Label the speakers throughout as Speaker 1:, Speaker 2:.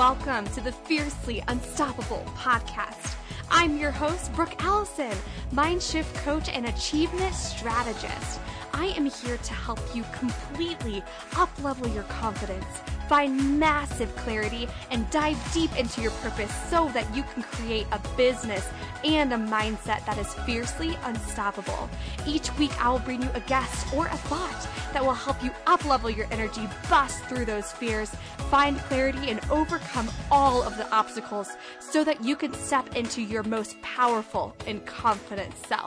Speaker 1: welcome to the Fiercely Unstoppable podcast. I'm your host, Brooke Allison, mind shift coach and achievement strategist. I am here to help you completely uplevel your confidence, find massive clarity, and dive deep into your purpose so that you can create a business and a mindset that is fiercely unstoppable. Each week, I will bring you a guest or a thought that will help you uplevel your energy, bust through those fears, find clarity, and overcome all of the obstacles so that you can step into your most powerful and confident self.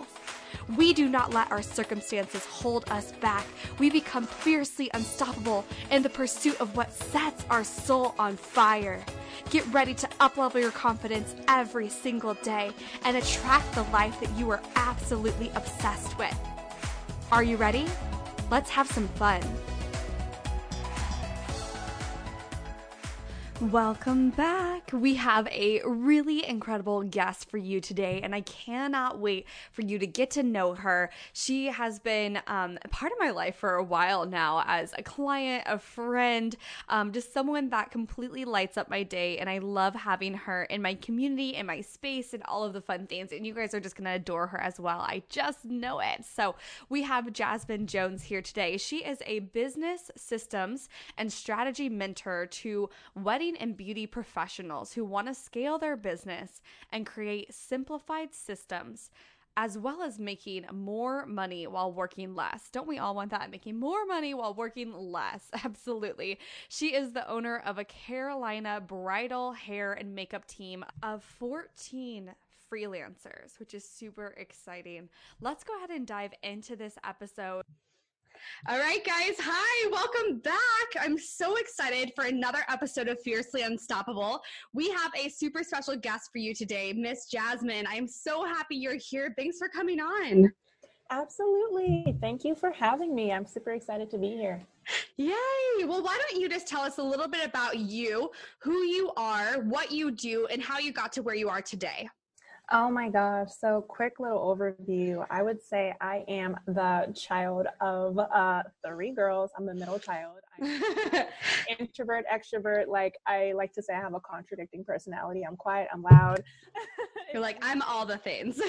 Speaker 1: We do not let our circumstances hold us back. We become fiercely unstoppable in the pursuit of what sets our soul on fire. Get ready to uplevel your confidence every single day and attract the life that you are absolutely obsessed with. Are you ready? Let's have some fun. Welcome back. We have a really incredible guest for you today, and I cannot wait for you to get to know her. She has been um, part of my life for a while now as a client, a friend, um, just someone that completely lights up my day. And I love having her in my community, in my space, and all of the fun things. And you guys are just going to adore her as well. I just know it. So we have Jasmine Jones here today. She is a business systems and strategy mentor to wedding and beauty professionals who want to scale their business and create simplified systems as well as making more money while working less. Don't we all want that? Making more money while working less. Absolutely. She is the owner of a Carolina bridal hair and makeup team of 14 freelancers, which is super exciting. Let's go ahead and dive into this episode. All right, guys. Hi, welcome back. I'm so excited for another episode of Fiercely Unstoppable. We have a super special guest for you today, Miss Jasmine. I am so happy you're here. Thanks for coming on.
Speaker 2: Absolutely. Thank you for having me. I'm super excited to be here.
Speaker 1: Yay! Well, why don't you just tell us a little bit about you, who you are, what you do, and how you got to where you are today?
Speaker 2: Oh my gosh. So, quick little overview. I would say I am the child of uh, three girls. I'm the middle child. Introvert, extrovert. Like, I like to say I have a contradicting personality. I'm quiet, I'm loud.
Speaker 1: You're like, I'm all the things.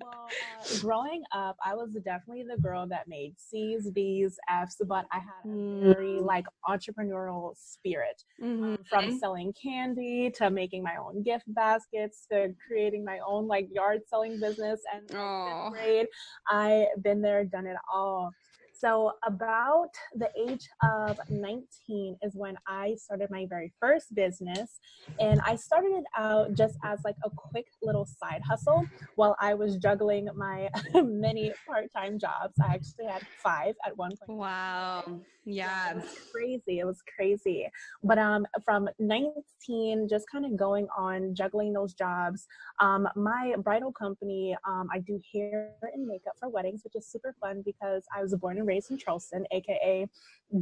Speaker 2: well, uh, growing up, I was definitely the girl that made C's, B's, F's, but I had a mm. very like entrepreneurial spirit mm-hmm. um, from selling candy to making my own gift baskets to creating my own like yard selling business. And grade, I've been there, done it all. So, about the age of 19 is when I started my very first business. And I started it out just as like a quick little side hustle while I was juggling my many part time jobs. I actually had five at one point.
Speaker 1: Wow. Yeah.
Speaker 2: It was crazy. It was crazy. But um, from 19, just kind of going on juggling those jobs. Um, my bridal company, um, I do hair and makeup for weddings, which is super fun because I was born and raised in Charleston, aka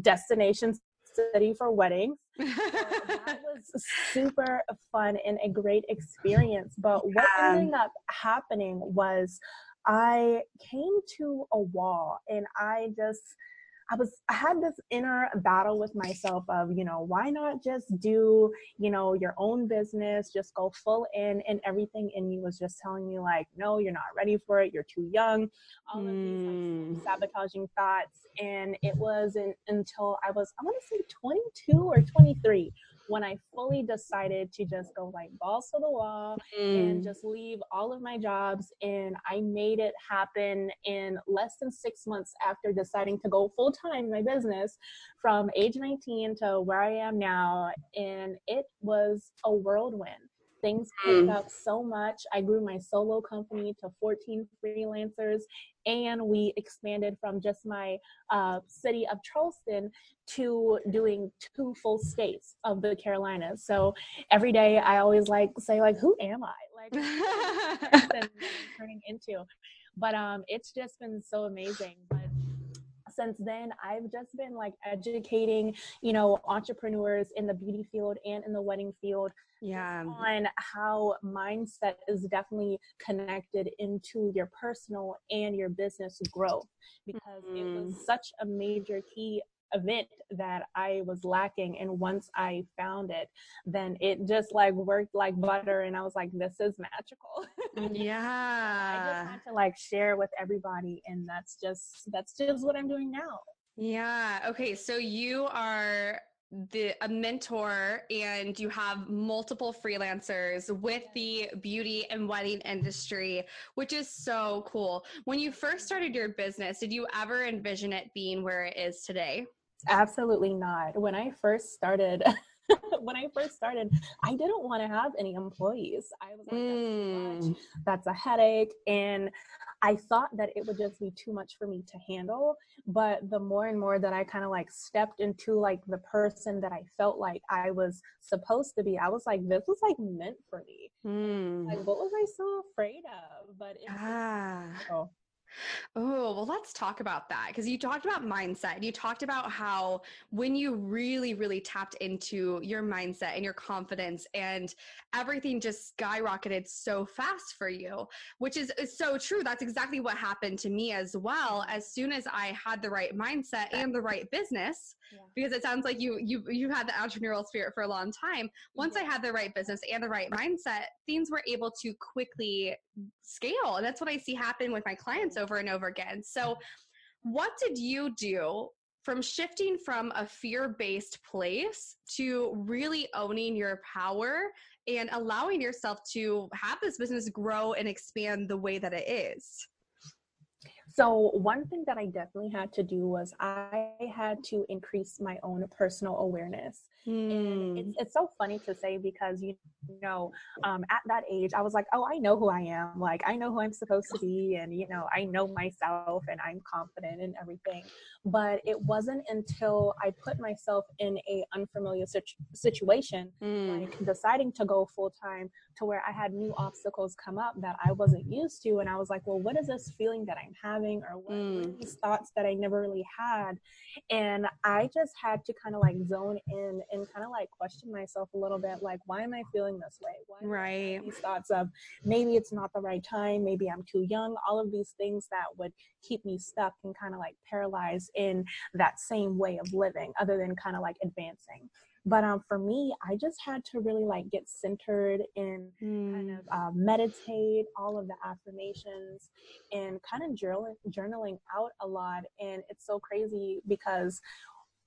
Speaker 2: destination city for weddings. so that was super fun and a great experience. But what ended up happening was I came to a wall and I just I was I had this inner battle with myself of, you know, why not just do, you know, your own business, just go full in and everything in me was just telling me like, no, you're not ready for it, you're too young. All of these like, hmm. sabotaging thoughts and it wasn't until I was I want to say 22 or 23 when I fully decided to just go like balls to the wall mm. and just leave all of my jobs. And I made it happen in less than six months after deciding to go full time in my business from age 19 to where I am now. And it was a whirlwind things picked mm. up so much. I grew my solo company to 14 freelancers, and we expanded from just my uh, city of Charleston to doing two full states of the Carolinas. So every day I always like say like, who am I? Like, turning into. But um, it's just been so amazing. But since then i've just been like educating you know entrepreneurs in the beauty field and in the wedding field
Speaker 1: yeah
Speaker 2: on how mindset is definitely connected into your personal and your business growth because mm. it was mm. such a major key event that I was lacking. And once I found it, then it just like worked like butter. And I was like, this is magical.
Speaker 1: Yeah.
Speaker 2: I just had to like share with everybody. And that's just, that's just what I'm doing now.
Speaker 1: Yeah. Okay. So you are the a mentor and you have multiple freelancers with the beauty and wedding industry which is so cool. When you first started your business did you ever envision it being where it is today?
Speaker 2: Absolutely not. When i first started when I first started, I didn't want to have any employees. I was like, that's, mm. that's a headache. And I thought that it would just be too much for me to handle. But the more and more that I kind of like stepped into like the person that I felt like I was supposed to be, I was like, this was like meant for me. Mm. Like, what was I so afraid of? But it, ah.
Speaker 1: oh, Oh, well, let's talk about that because you talked about mindset. You talked about how when you really, really tapped into your mindset and your confidence and everything just skyrocketed so fast for you, which is, is so true. That's exactly what happened to me as well. As soon as I had the right mindset and the right business, yeah. because it sounds like you you you had the entrepreneurial spirit for a long time. Once yeah. I had the right business and the right mindset, things were able to quickly scale. And that's what I see happen with my clients over and over again. So, what did you do from shifting from a fear based place to really owning your power and allowing yourself to have this business grow and expand the way that it is?
Speaker 2: So, one thing that I definitely had to do was I had to increase my own personal awareness. Mm. And it's, it's so funny to say because, you know, um, at that age, I was like, oh, I know who I am. Like, I know who I'm supposed to be. And, you know, I know myself and I'm confident in everything. But it wasn't until I put myself in a unfamiliar situ- situation, mm. like deciding to go full time to where I had new obstacles come up that I wasn't used to. And I was like, well, what is this feeling that I'm having? Or what, mm. what these thoughts that I never really had? And I just had to kind of like zone in and kind of like question myself a little bit like, why am I feeling this way? Why
Speaker 1: right.
Speaker 2: These thoughts of maybe it's not the right time, maybe I'm too young, all of these things that would keep me stuck and kind of like paralyzed in that same way of living, other than kind of like advancing. But um, for me, I just had to really like get centered and mm. kind of uh, meditate all of the affirmations and kind of journaling, journaling out a lot. And it's so crazy because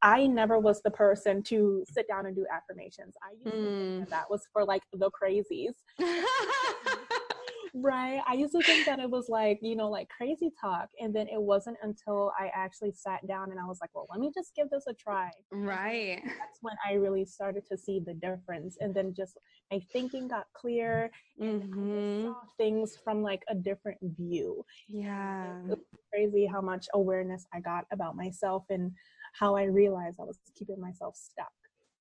Speaker 2: I never was the person to sit down and do affirmations. I used mm. to think that, that was for like the crazies. right. I used to think that it was like, you know, like crazy talk. And then it wasn't until I actually sat down and I was like, well, let me just give this a try.
Speaker 1: Right.
Speaker 2: That's when I really started to see the difference. And then just my thinking got clear and mm-hmm. I saw things from like a different view.
Speaker 1: Yeah.
Speaker 2: crazy how much awareness I got about myself and how I realized I was keeping myself stuck.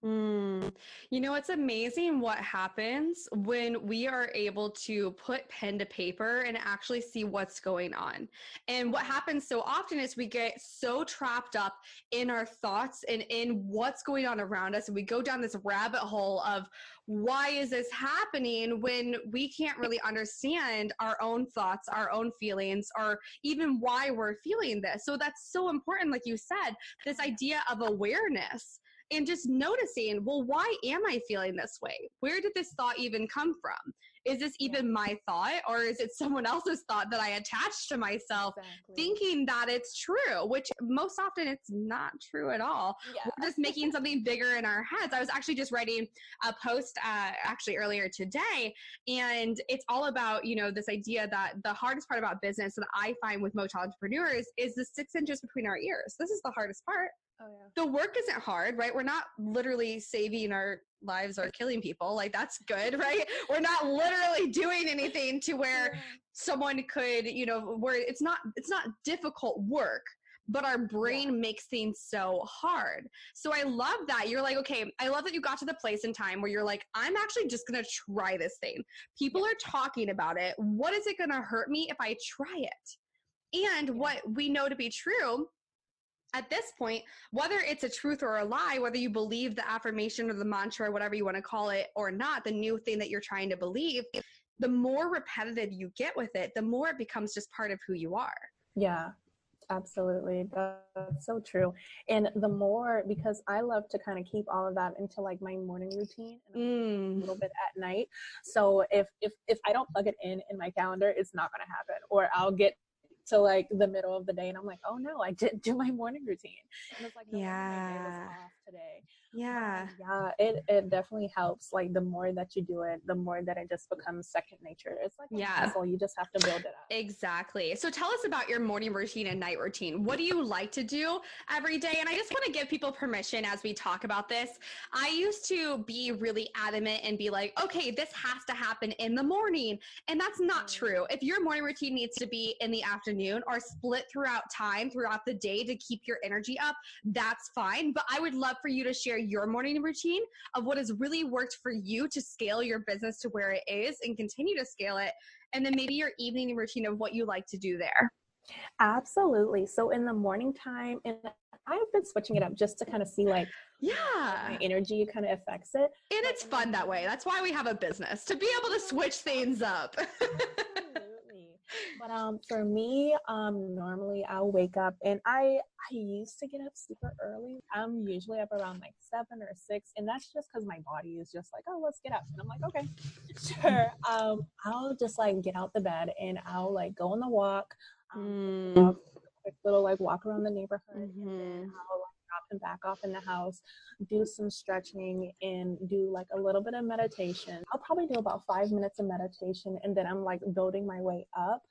Speaker 1: Mm. You know, it's amazing what happens when we are able to put pen to paper and actually see what's going on. And what happens so often is we get so trapped up in our thoughts and in what's going on around us. And we go down this rabbit hole of why is this happening when we can't really understand our own thoughts, our own feelings, or even why we're feeling this. So that's so important, like you said, this idea of awareness and just noticing, well, why am I feeling this way? Where did this thought even come from? Is this even my thought or is it someone else's thought that I attach to myself exactly. thinking that it's true, which most often it's not true at all. Yeah. We're just making something bigger in our heads. I was actually just writing a post uh, actually earlier today and it's all about, you know, this idea that the hardest part about business that I find with most entrepreneurs is the six inches between our ears. This is the hardest part. Oh, yeah. The work isn't hard, right? We're not literally saving our lives or killing people. Like that's good, right? We're not literally doing anything to where someone could, you know, where it's not it's not difficult work but our brain yeah. makes things so hard. So I love that. You're like, okay, I love that you got to the place in time where you're like, I'm actually just going to try this thing. People yeah. are talking about it. What is it going to hurt me if I try it? And yeah. what we know to be true at this point, whether it's a truth or a lie, whether you believe the affirmation or the mantra or whatever you want to call it or not, the new thing that you're trying to believe, the more repetitive you get with it, the more it becomes just part of who you are.
Speaker 2: Yeah. Absolutely. That's so true. And the more, because I love to kind of keep all of that into like my morning routine and mm. a little bit at night. So if, if, if I don't plug it in in my calendar, it's not going to happen. Or I'll get to like the middle of the day and I'm like, oh no, I didn't do my morning routine. And it's like, no, yeah. today.
Speaker 1: Yeah.
Speaker 2: yeah, it, it definitely helps. Like the more that you do it, the more that it just becomes second nature. It's like yeah. Muscle. You just have to build it up.
Speaker 1: Exactly. So tell us about your morning routine and night routine. What do you like to do every day? And I just want to give people permission as we talk about this. I used to be really adamant and be like, okay, this has to happen in the morning. And that's not mm. true. If your morning routine needs to be in the afternoon or split throughout time throughout the day to keep your energy up, that's fine. But I would love for you to share your morning routine of what has really worked for you to scale your business to where it is and continue to scale it. And then maybe your evening routine of what you like to do there.
Speaker 2: Absolutely. So in the morning time, and I've been switching it up just to kind of see like
Speaker 1: yeah
Speaker 2: my energy kind of affects it
Speaker 1: and it's fun that way that's why we have a business to be able to switch things up
Speaker 2: but um, for me, um, normally I'll wake up and I I used to get up super early. I'm usually up around like seven or six, and that's just because my body is just like, oh, let's get up, and I'm like, okay, sure. Um, I'll just like get out the bed and I'll like go on the walk. Um, mm. quick little like walk around the neighborhood, mm-hmm. and then mm-hmm. I'll him back off in the house, do some stretching, and do like a little bit of meditation. I'll probably do about five minutes of meditation, and then I'm like building my way up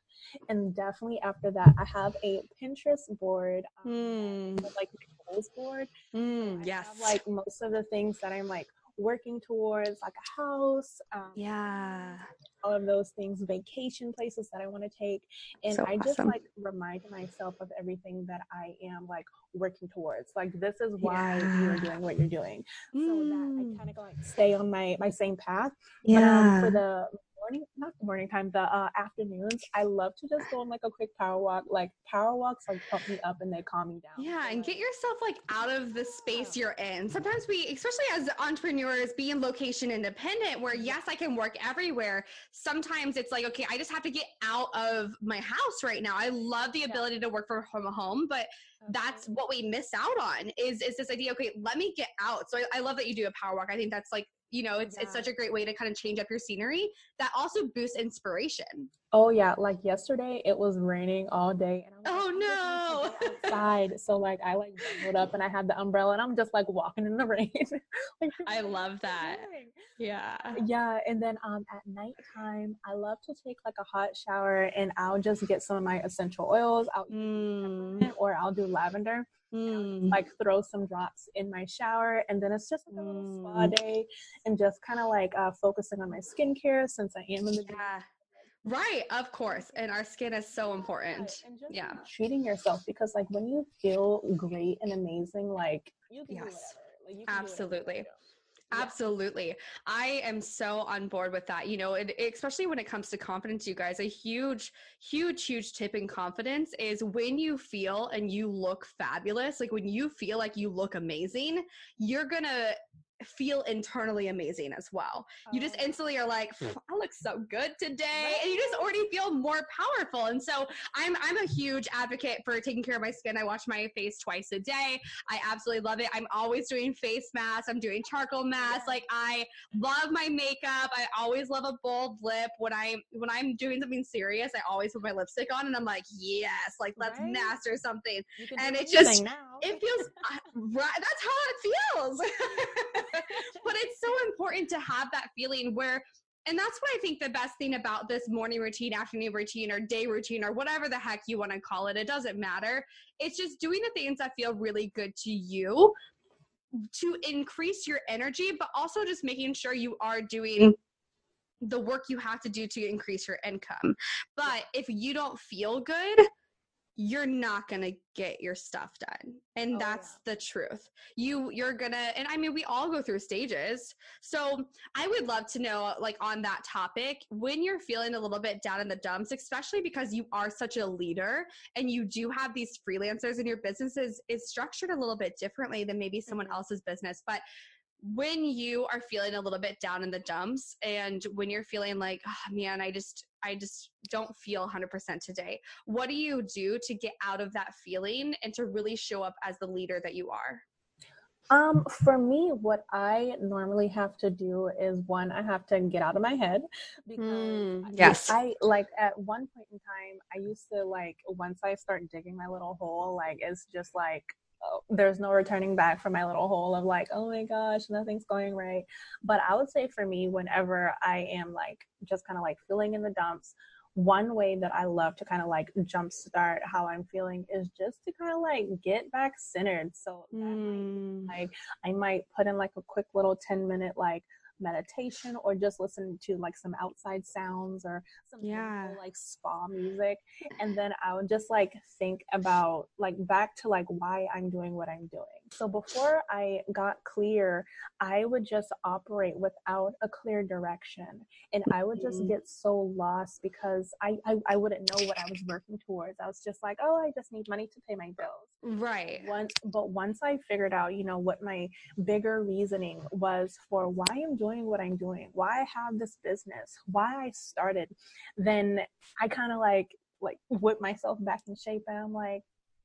Speaker 2: and definitely after that, I have a Pinterest board, um, mm. like my goals board.
Speaker 1: Mm, yes.
Speaker 2: Have, like most of the things that I'm like working towards, like a house.
Speaker 1: Um, yeah.
Speaker 2: All of those things, vacation places that I want to take. And so I just awesome. like remind myself of everything that I am like working towards. Like this is why yeah. you're doing what you're doing. Mm. So that I mm. kind of like stay on my my same path.
Speaker 1: Yeah. But, um,
Speaker 2: for the morning, not the morning time, the uh, afternoons, I love to just go on like a quick power walk. Like power walks like pump me up and they calm me down.
Speaker 1: Yeah, and get yourself like out of the space you're in. Sometimes we, especially as entrepreneurs, being location independent, where yes, I can work everywhere. Sometimes it's like, okay, I just have to get out of my house right now. I love the ability to work from home, but that's what we miss out on is is this idea okay let me get out so I, I, love that you do a power walk i think that's like you know it's yeah. it's such a great way to kind of change up your scenery that also boosts inspiration.
Speaker 2: Oh yeah like yesterday it was raining all day
Speaker 1: and oh no.
Speaker 2: outside? So like i like bundled up and i had the umbrella and i'm just like walking in the rain.
Speaker 1: Like, i love that. yeah.
Speaker 2: Yeah and then um at nighttime i love to take like a hot shower and i'll just get some of my essential oils out mm. or i'll do lavender mm. like throw some drops in my shower and then it's just like a little spa mm. day and just kind of like uh, focusing on my skincare since i am in the
Speaker 1: yeah. Right, of course. And our skin is so important. yeah.
Speaker 2: Treating yourself because like when you feel great and amazing, like you can yes.
Speaker 1: Like, you can Absolutely. Absolutely. I am so on board with that. You know, it, especially when it comes to confidence, you guys, a huge, huge, huge tip in confidence is when you feel and you look fabulous, like when you feel like you look amazing, you're going to feel internally amazing as well. You just oh. instantly are like, I look so good today. And you just already feel more powerful. And so I'm I'm a huge advocate for taking care of my skin. I wash my face twice a day. I absolutely love it. I'm always doing face masks. I'm doing charcoal masks. Like I love my makeup. I always love a bold lip. When I when I'm doing something serious, I always put my lipstick on and I'm like, yes, like let's right? master something. And it just now. it feels uh, right. That's how it feels. but it's so important to have that feeling where and that's why I think the best thing about this morning routine, afternoon routine, or day routine, or whatever the heck you want to call it, it doesn't matter. It's just doing the things that feel really good to you to increase your energy, but also just making sure you are doing the work you have to do to increase your income. But if you don't feel good, you're not going to get your stuff done and oh, that's yeah. the truth you you're gonna and i mean we all go through stages so i would love to know like on that topic when you're feeling a little bit down in the dumps especially because you are such a leader and you do have these freelancers and your business is, is structured a little bit differently than maybe someone mm-hmm. else's business but when you are feeling a little bit down in the dumps and when you're feeling like oh, man i just I just don't feel 100% today. What do you do to get out of that feeling and to really show up as the leader that you are?
Speaker 2: Um, for me, what I normally have to do is one, I have to get out of my head because
Speaker 1: mm, yes,
Speaker 2: I like at one point in time, I used to like once I start digging my little hole, like it's just like there's no returning back from my little hole of like, oh my gosh, nothing's going right. But I would say for me, whenever I am like just kind of like feeling in the dumps, one way that I love to kind of like jumpstart how I'm feeling is just to kind of like get back centered. So mm. like I might put in like a quick little 10 minute like meditation or just listen to like some outside sounds or some yeah. like spa music and then i would just like think about like back to like why i'm doing what i'm doing so before i got clear i would just operate without a clear direction and i would just mm-hmm. get so lost because I, I i wouldn't know what i was working towards. I was just like oh i just need money to pay my bills.
Speaker 1: Right.
Speaker 2: Once but once i figured out you know what my bigger reasoning was for why i'm doing doing what I'm doing, why I have this business, why I started, then I kind of like like whip myself back in shape and I'm like,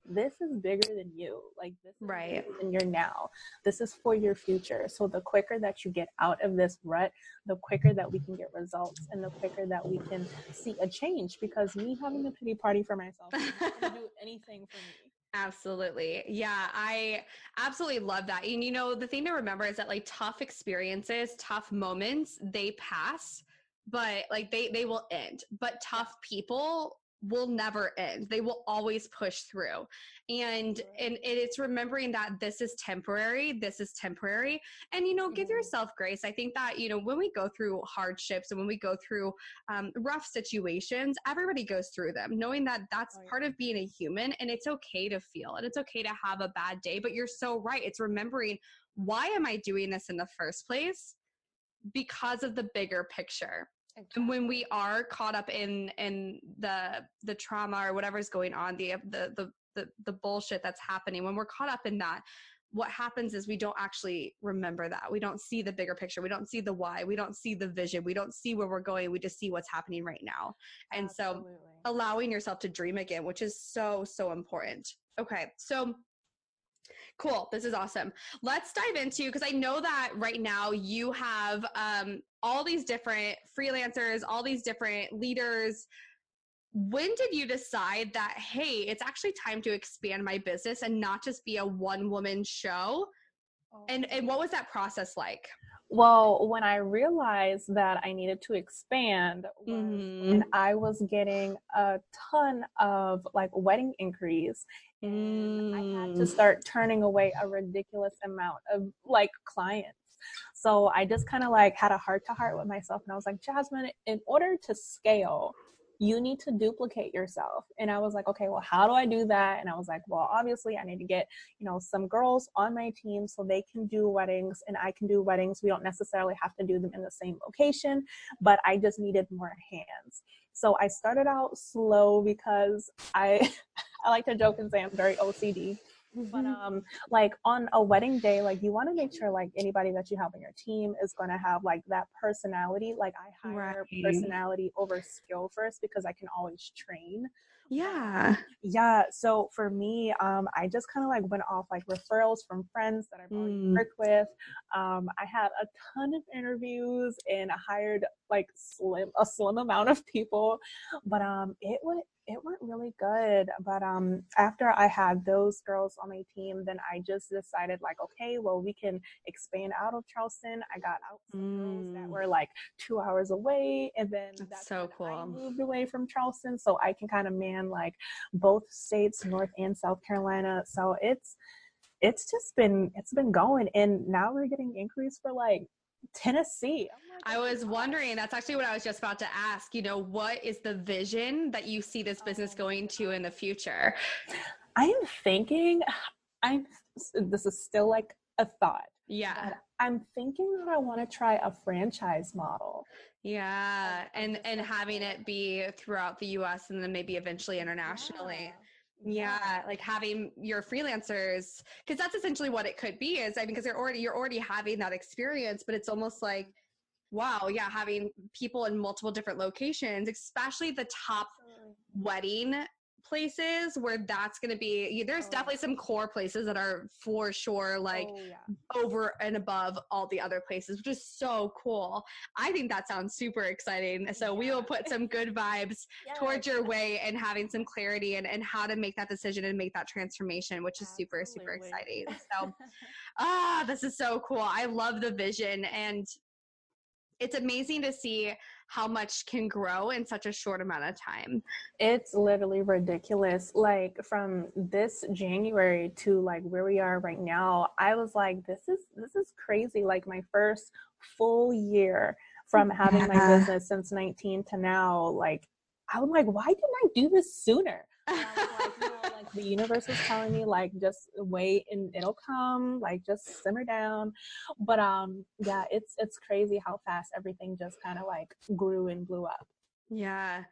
Speaker 2: this is bigger than you. Like this is
Speaker 1: right.
Speaker 2: than you're now. This is for your future. So the quicker that you get out of this rut, the quicker that we can get results and the quicker that we can see a change. Because me having a pity party for myself can do anything for me.
Speaker 1: Absolutely. Yeah, I absolutely love that. And you know, the thing to remember is that like tough experiences, tough moments, they pass, but like they they will end. But tough people will never end. They will always push through. And and it's remembering that this is temporary, this is temporary. And you know, give mm-hmm. yourself grace. I think that, you know, when we go through hardships and when we go through um, rough situations, everybody goes through them, knowing that that's oh, yeah. part of being a human and it's okay to feel and it's okay to have a bad day. But you're so right. It's remembering why am I doing this in the first place? Because of the bigger picture and when we are caught up in in the the trauma or whatever's going on the the the the, the bullshit that's happening when we're caught up in that what happens is we don't actually remember that. We don't see the bigger picture. We don't see the why. We don't see the vision. We don't see where we're going. We just see what's happening right now. And Absolutely. so allowing yourself to dream again, which is so, so important. Okay. So Cool. This is awesome. Let's dive into because I know that right now you have um, all these different freelancers, all these different leaders. When did you decide that, hey, it's actually time to expand my business and not just be a one woman show? And, and what was that process like?
Speaker 2: Well, when I realized that I needed to expand, mm-hmm. and I was getting a ton of like wedding inquiries, and mm. I had to mm. start turning away a ridiculous amount of like clients. So I just kind of like had a heart to heart with myself, and I was like, Jasmine, in order to scale, you need to duplicate yourself. And I was like, okay, well, how do I do that? And I was like, well, obviously I need to get, you know, some girls on my team so they can do weddings and I can do weddings. We don't necessarily have to do them in the same location, but I just needed more hands. So I started out slow because I I like to joke and say I'm very OCD. Mm-hmm. But um, like on a wedding day, like you want to make sure like anybody that you have on your team is going to have like that personality. Like I hire right. personality over skill first because I can always train.
Speaker 1: Yeah.
Speaker 2: Yeah. So for me, um, I just kind of like went off like referrals from friends that I've already mm. worked with. Um, I had a ton of interviews and I hired like slim a slim amount of people, but um, it went it went really good. But um, after I had those girls on my team, then I just decided like, okay, well, we can expand out of Charleston. I got out some mm. girls that mm. were like two hours away, and then
Speaker 1: that's, that's so cool. I
Speaker 2: moved away from Charleston, so I can kind of man like both states, North and South Carolina. So it's it's just been it's been going, and now we're getting inquiries for like Tennessee.
Speaker 1: Oh I was wondering, that's actually what I was just about to ask. You know, what is the vision that you see this business oh going to in the future?
Speaker 2: I'm thinking, I'm, this is still like a thought.
Speaker 1: Yeah.
Speaker 2: I'm thinking that I want to try a franchise model.
Speaker 1: Yeah. And, and having it be throughout the US and then maybe eventually internationally. Yeah yeah um, like having your freelancers because that's essentially what it could be is i mean because you're already you're already having that experience but it's almost like wow, yeah, having people in multiple different locations, especially the top wedding places where that's going to be there's oh. definitely some core places that are for sure like oh, yeah. over and above all the other places which is so cool i think that sounds super exciting so yeah. we will put some good vibes yes. towards your way and having some clarity and, and how to make that decision and make that transformation which is Absolutely. super super exciting so ah this is so cool i love the vision and it's amazing to see how much can grow in such a short amount of time.
Speaker 2: It's literally ridiculous. Like from this January to like where we are right now, I was like, this is this is crazy. Like my first full year from having yeah. my business since 19 to now, like I'm like, why didn't I do this sooner? The universe is telling me like just wait and it'll come like just simmer down but um yeah it's it's crazy how fast everything just kind of like grew and blew up
Speaker 1: yeah.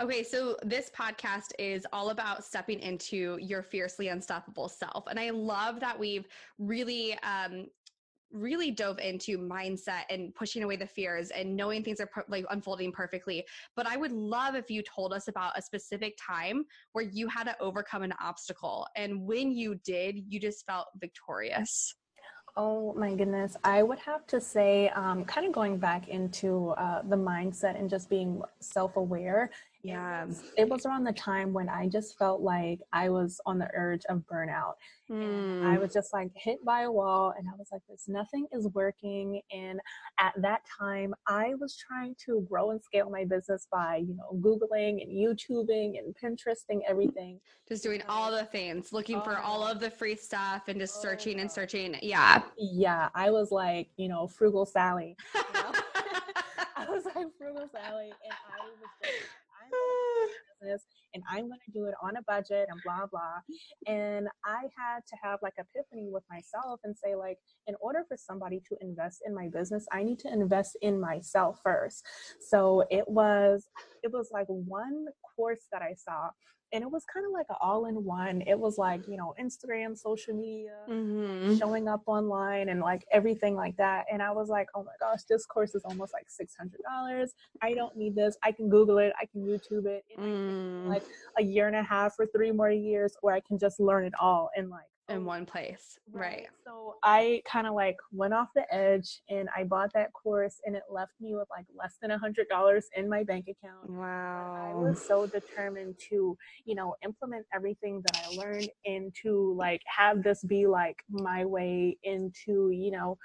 Speaker 1: Okay. So this podcast is all about stepping into your fiercely unstoppable self. And I love that we've really um, really dove into mindset and pushing away the fears and knowing things are per- like unfolding perfectly. But I would love if you told us about a specific time where you had to overcome an obstacle and when you did, you just felt victorious.
Speaker 2: Oh my goodness. I would have to say, um, kind of going back into uh, the mindset and just being self aware
Speaker 1: yeah.
Speaker 2: It was, around the time when I just felt like I was on the urge of burnout. Mm. I hmm. was just like hit by a wall and I was like, this nothing is working. And at that time, I was trying to grow and scale my business by, you know, Googling and YouTubing and Pinteresting everything.
Speaker 1: Just doing all the things, looking oh, for all of the free stuff and just oh, searching and searching. Yeah.
Speaker 2: Yeah. I was like, you know, frugal Sally. You know? I was like frugal Sally and I was just business and I'm going to do it on a budget and blah, blah. And I had to have like epiphany with myself and say, like, in order for somebody to invest in my business, I need to invest in myself first. So it was, it was like one course that I saw and it was kind of like an all-in-one. It was like you know instagram social media mm-hmm. showing up online and like everything like that and i was like oh my gosh this course is almost like $600 i don't need this. I can google it. I can youtube it. Mm. like a year and a half or three more years or i can just learn it all in like
Speaker 1: in one place right, right.
Speaker 2: so i kind of like went off the edge and i bought that course and it left me with like less than a hundred dollars in my bank account
Speaker 1: wow
Speaker 2: i was so determined to you know implement everything that i learned and to like have this be like my way into you know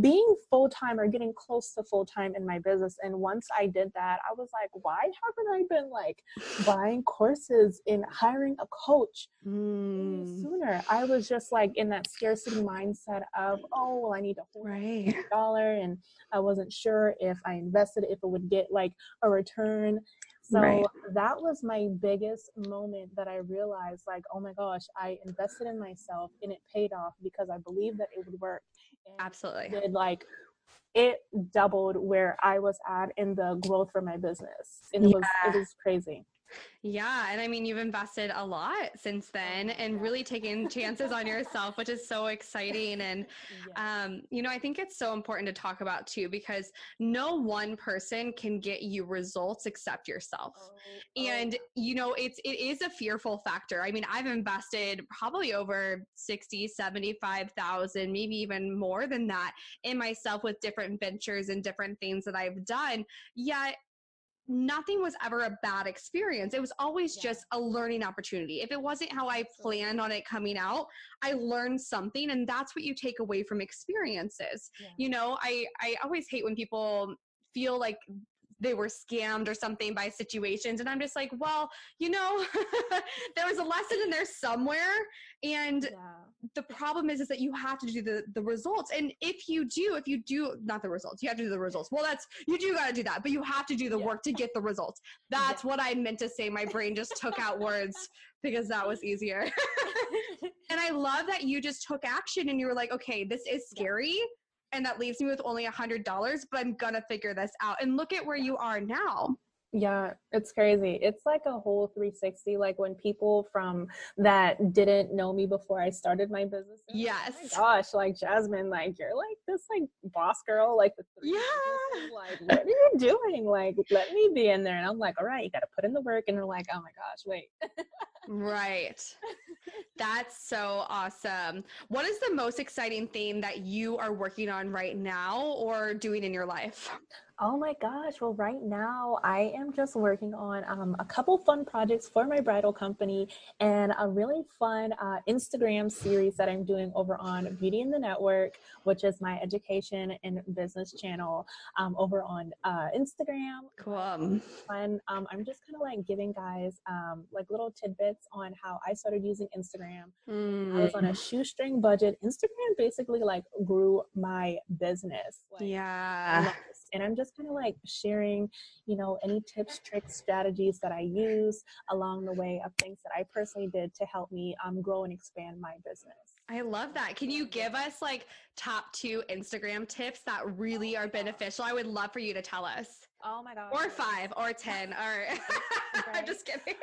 Speaker 2: being full time or getting close to full time in my business. And once I did that, I was like, why haven't I been like buying courses and hiring a coach mm. sooner? I was just like in that scarcity mindset of, oh, well, I need a whole right. dollar. And I wasn't sure if I invested, if it would get like a return. So right. that was my biggest moment that I realized like, oh my gosh, I invested in myself and it paid off because I believed that it would work.
Speaker 1: And Absolutely.
Speaker 2: Did like it doubled where I was at in the growth for my business. And it yeah. was it was crazy.
Speaker 1: Yeah. And I mean, you've invested a lot since then and really taken chances on yourself, which is so exciting. And, um, you know, I think it's so important to talk about too, because no one person can get you results except yourself. Oh, and, oh. you know, it's, it is a fearful factor. I mean, I've invested probably over 60, 75,000, maybe even more than that in myself with different ventures and different things that I've done. Yet nothing was ever a bad experience. It was always yeah. just a learning opportunity. If it wasn't how I planned on it coming out, I learned something and that's what you take away from experiences. Yeah. You know, I I always hate when people feel like they were scammed or something by situations. And I'm just like, well, you know, there was a lesson in there somewhere. And yeah. The problem is, is that you have to do the, the results. And if you do, if you do not the results, you have to do the results. Well, that's, you do got to do that, but you have to do the yeah. work to get the results. That's yeah. what I meant to say. My brain just took out words because that was easier. and I love that you just took action and you were like, okay, this is scary and that leaves me with only a hundred dollars but i'm gonna figure this out and look at where you are now
Speaker 2: Yeah, it's crazy. It's like a whole 360. Like when people from that didn't know me before I started my business.
Speaker 1: Yes.
Speaker 2: Like, oh my gosh, like Jasmine, like you're like this like boss girl, like the
Speaker 1: yeah.
Speaker 2: Like, what are you doing? Like, let me be in there. And I'm like, all right, you gotta put in the work. And they're like, oh my gosh, wait.
Speaker 1: right. That's so awesome. What is the most exciting thing that you are working on right now or doing in your life?
Speaker 2: Oh my gosh. Well, right now I am just working on um, a couple fun projects for my bridal company and a really fun uh, Instagram series that I'm doing over on Beauty in the Network, which is my education and business channel um, over on uh, Instagram.
Speaker 1: Cool.
Speaker 2: Fun. Um, I'm just kind of like giving guys um, like little tidbits on how I started using Instagram. Mm. I was on a mm. shoestring budget. Instagram basically like grew my business.
Speaker 1: Like, yeah
Speaker 2: and I'm just kind of like sharing, you know, any tips, tricks, strategies that I use along the way of things that I personally did to help me um, grow and expand my business.
Speaker 1: I love that. Can you give us like top two Instagram tips that really are beneficial? I would love for you to tell us.
Speaker 2: Oh my god.
Speaker 1: Or five or ten or I'm just kidding.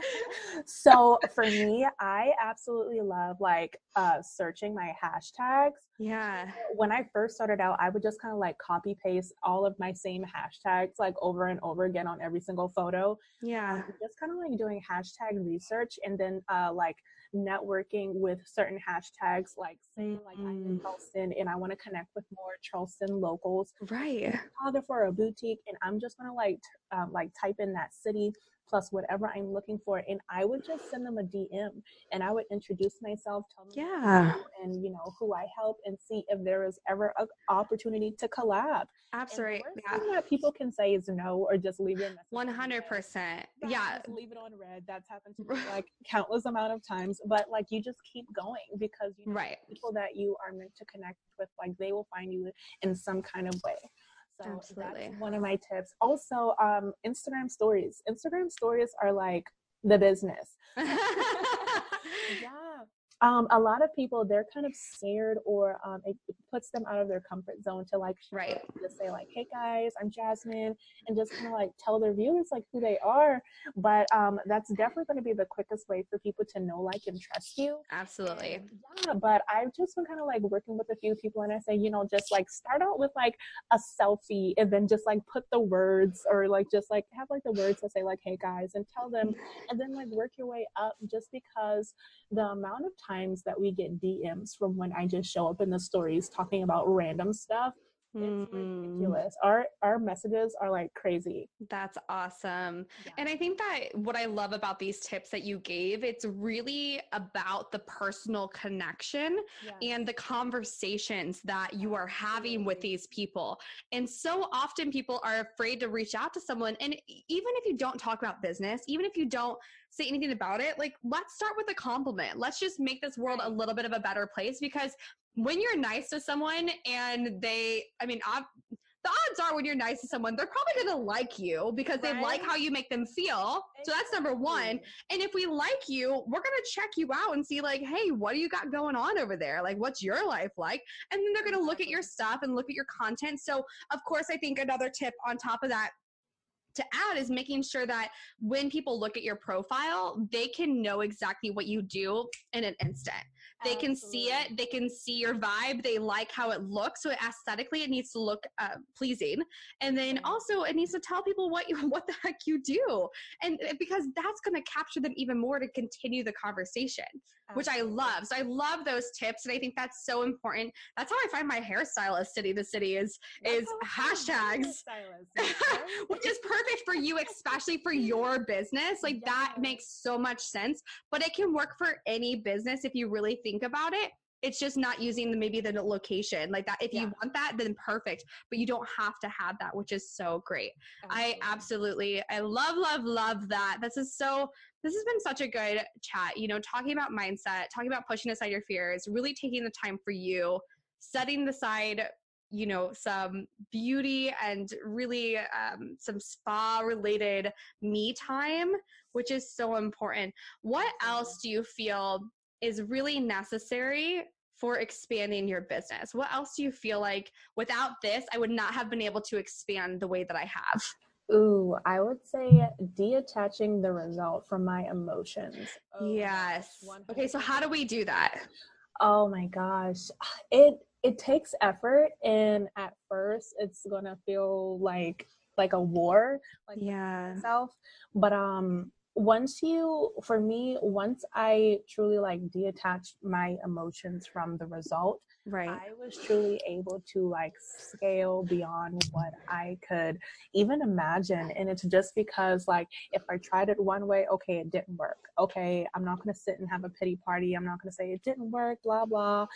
Speaker 2: so for me, I absolutely love like uh searching my hashtags.
Speaker 1: Yeah.
Speaker 2: When I first started out, I would just kind of like copy paste all of my same hashtags like over and over again on every single photo.
Speaker 1: Yeah.
Speaker 2: Um, just kind of like doing hashtag research and then uh like networking with certain hashtags like saying like mm. I'm in mm. Charleston and I want to connect with more Charleston locals.
Speaker 1: Right.
Speaker 2: photographer or a boutique and I'm just gonna like um, like type in that city plus whatever I'm looking for. And I would just send them a DM and I would introduce myself, tell them
Speaker 1: yeah.
Speaker 2: and you know who I help and see if there is ever an opportunity to collab.
Speaker 1: Absolutely.
Speaker 2: yeah. that people can say is no or just leave it.
Speaker 1: One hundred percent. Yeah.
Speaker 2: leave it on read. That's happened to me like countless amount of times. But like you just keep going because you know,
Speaker 1: right.
Speaker 2: people that you are meant to connect with, like they will find you in some kind of way. So
Speaker 1: Absolutely.
Speaker 2: that's one of my tips. Also, um, Instagram stories. Instagram stories are like the business. yeah um, a lot of people they're kind of scared or um, it puts them out of their comfort zone to like
Speaker 1: right.
Speaker 2: just say like hey guys i'm jasmine and just kind of like tell their viewers like who they are but um, that's definitely going to be the quickest way for people to know like and trust you.
Speaker 1: Absolutely.
Speaker 2: And, yeah but i've just been kind of like working with a few people and i say you know just like start out with like a selfie and then just like put the words or like just like have like the words to say like hey guys and tell them and then like work your way up just because the amount of times that we get DMs from when I just show up in the stories talking about random stuff. It's mm. ridiculous. Our our messages are like crazy.
Speaker 1: That's awesome. Yeah. And I think that what I love about these tips that you gave, it's really about the personal connection and the conversations that you are having with these people. And so often people are afraid to reach out to someone and even if you don't talk about business, even if you don't say anything about it, like let's start with a compliment. Let's just make this world a little bit of a better place because when you're nice to someone and they, I mean, I've, the odds are when you're nice to someone, they're probably going to like you because right? they like how you make them feel. So that's number one. And if we like you, we're going to check you out and see, like, hey, what do you got going on over there? Like, what's your life like? And then they're going to look at your stuff and look at your content. So, of course, I think another tip on top of that to add is making sure that when people look at your profile, they can know exactly what you do in an instant. They Absolutely. can see it. They can see your vibe. They like how it looks. So aesthetically, it needs to look uh, pleasing, and then also it needs to tell people what you what the heck you do, and uh, because that's going to capture them even more to continue the conversation, Absolutely. which I love. So I love those tips, and I think that's so important. That's how I find my hairstylist city the city is that's is hashtags, which is perfect for you, especially for your business. Like yes. that makes so much sense, but it can work for any business if you really think about it it's just not using the maybe the location like that if yeah. you want that then perfect but you don't have to have that which is so great absolutely. i absolutely i love love love that this is so this has been such a good chat you know talking about mindset talking about pushing aside your fears really taking the time for you setting aside you know some beauty and really um, some spa related me time which is so important what else do you feel is really necessary for expanding your business? What else do you feel like without this, I would not have been able to expand the way that I have?
Speaker 2: Ooh, I would say detaching the result from my emotions.
Speaker 1: Oh yes. Okay, so how do we do that?
Speaker 2: Oh my gosh. It it takes effort and at first it's to feel like like a war like
Speaker 1: yeah.
Speaker 2: But um once you for me once i truly like detached my emotions from the result
Speaker 1: right.
Speaker 2: I was truly able to like scale beyond what i could even imagine and it's just because like if i tried it one way okay it didn't work. Okay i'm not going to sit and have a pity party. I'm not going to say it didn't work blah blah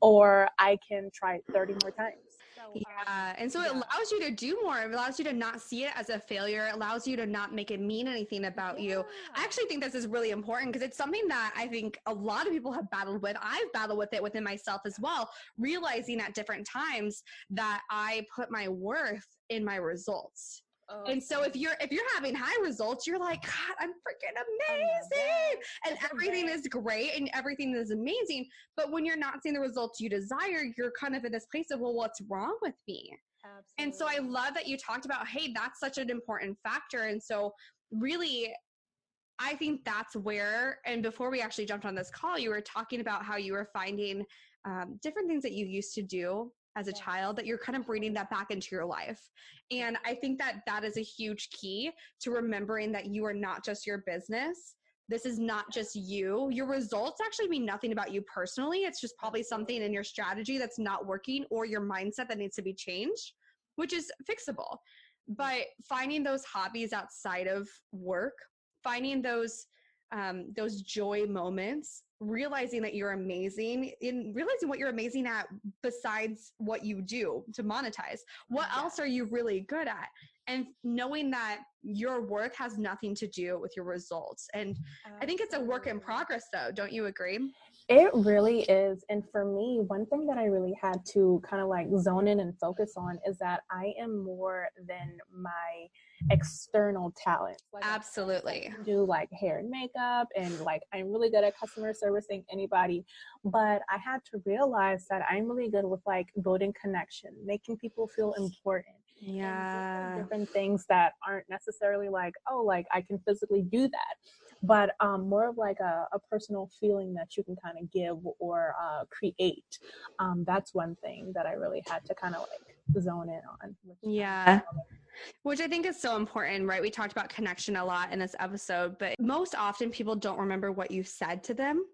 Speaker 2: or i can try it 30 more times
Speaker 1: yeah. And so yeah. it allows you to do more. It allows you to not see it as a failure. It allows you to not make it mean anything about yeah. you. I actually think this is really important because it's something that I think a lot of people have battled with. I've battled with it within myself as well, realizing at different times that I put my worth in my results. Oh, and so if you're if you're having high results, you're like, God, I'm freaking amazing, and everything is great and everything is amazing. But when you're not seeing the results you desire, you're kind of in this place of, well, what's wrong with me? Absolutely. And so I love that you talked about, hey, that's such an important factor. And so really, I think that's where. And before we actually jumped on this call, you were talking about how you were finding um, different things that you used to do as a child that you're kind of bringing that back into your life. And I think that that is a huge key to remembering that you are not just your business. This is not just you. Your results actually mean nothing about you personally. It's just probably something in your strategy that's not working or your mindset that needs to be changed, which is fixable. But finding those hobbies outside of work, finding those um, those joy moments realizing that you're amazing in realizing what you're amazing at besides what you do to monetize what yes. else are you really good at and knowing that your work has nothing to do with your results and Absolutely. i think it's a work in progress though don't you agree
Speaker 2: it really is. And for me, one thing that I really had to kind of like zone in and focus on is that I am more than my external talent.
Speaker 1: Like Absolutely.
Speaker 2: Do like hair and makeup and like I'm really good at customer servicing anybody. But I had to realize that I'm really good with like building connection, making people feel important
Speaker 1: yeah
Speaker 2: different things that aren't necessarily like oh like i can physically do that but um, more of like a, a, personal feeling that you can kind of give or uh, create. Um, that's one thing that I really had to kind of like zone in on.
Speaker 1: Yeah. Which I think is so important, right? We talked about connection a lot in this episode, but most often people don't remember what you said to them,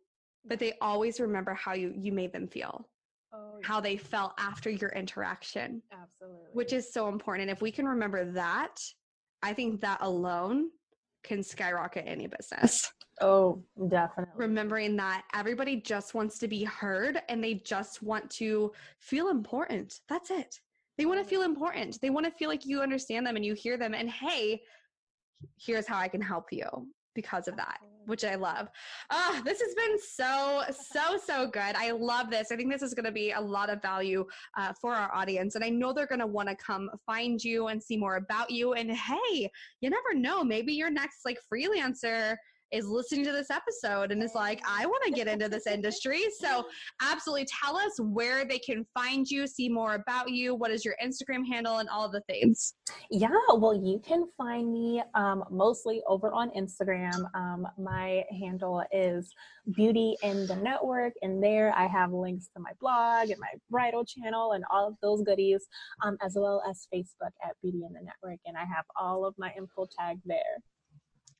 Speaker 1: but they always remember how you you made them feel. Oh, yeah. How they felt after your interaction.
Speaker 2: Absolutely.
Speaker 1: Which is so important. And If we can remember that, I think that alone can skyrocket any business.
Speaker 2: Oh, definitely.
Speaker 1: Remembering that everybody just wants to be heard and they just want to feel important. That's it. They want to feel important. They want to feel like you understand them and you hear them and hey, here's how I can help you because of that, which I love. Oh, this has been so, so, so good. I love this. I think this is going to be a lot of value uh, for our audience. And I know they're going to want to come find you and see more about you. And hey, you never know, maybe your next like freelancer is listening to this episode and is like, I want to get into this industry. So, absolutely tell us where they can find you, see more about you. What is your Instagram handle and all the things?
Speaker 2: Yeah, well, you can find me um, mostly over on Instagram. Um, my handle is Beauty in the Network, and there I have links to my blog and my bridal channel and all of those goodies, um, as well as Facebook at Beauty in the Network. And I have all of my info tagged there.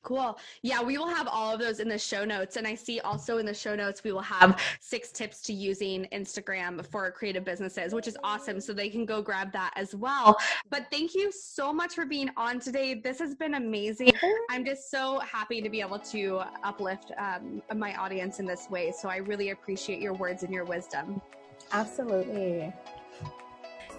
Speaker 1: Cool. Yeah, we will have all of those in the show notes. And I see also in the show notes, we will have six tips to using Instagram for creative businesses, which is awesome. So they can go grab that as well. But thank you so much for being on today. This has been amazing. I'm just so happy to be able to uplift um, my audience in this way. So I really appreciate your words and your wisdom.
Speaker 2: Absolutely.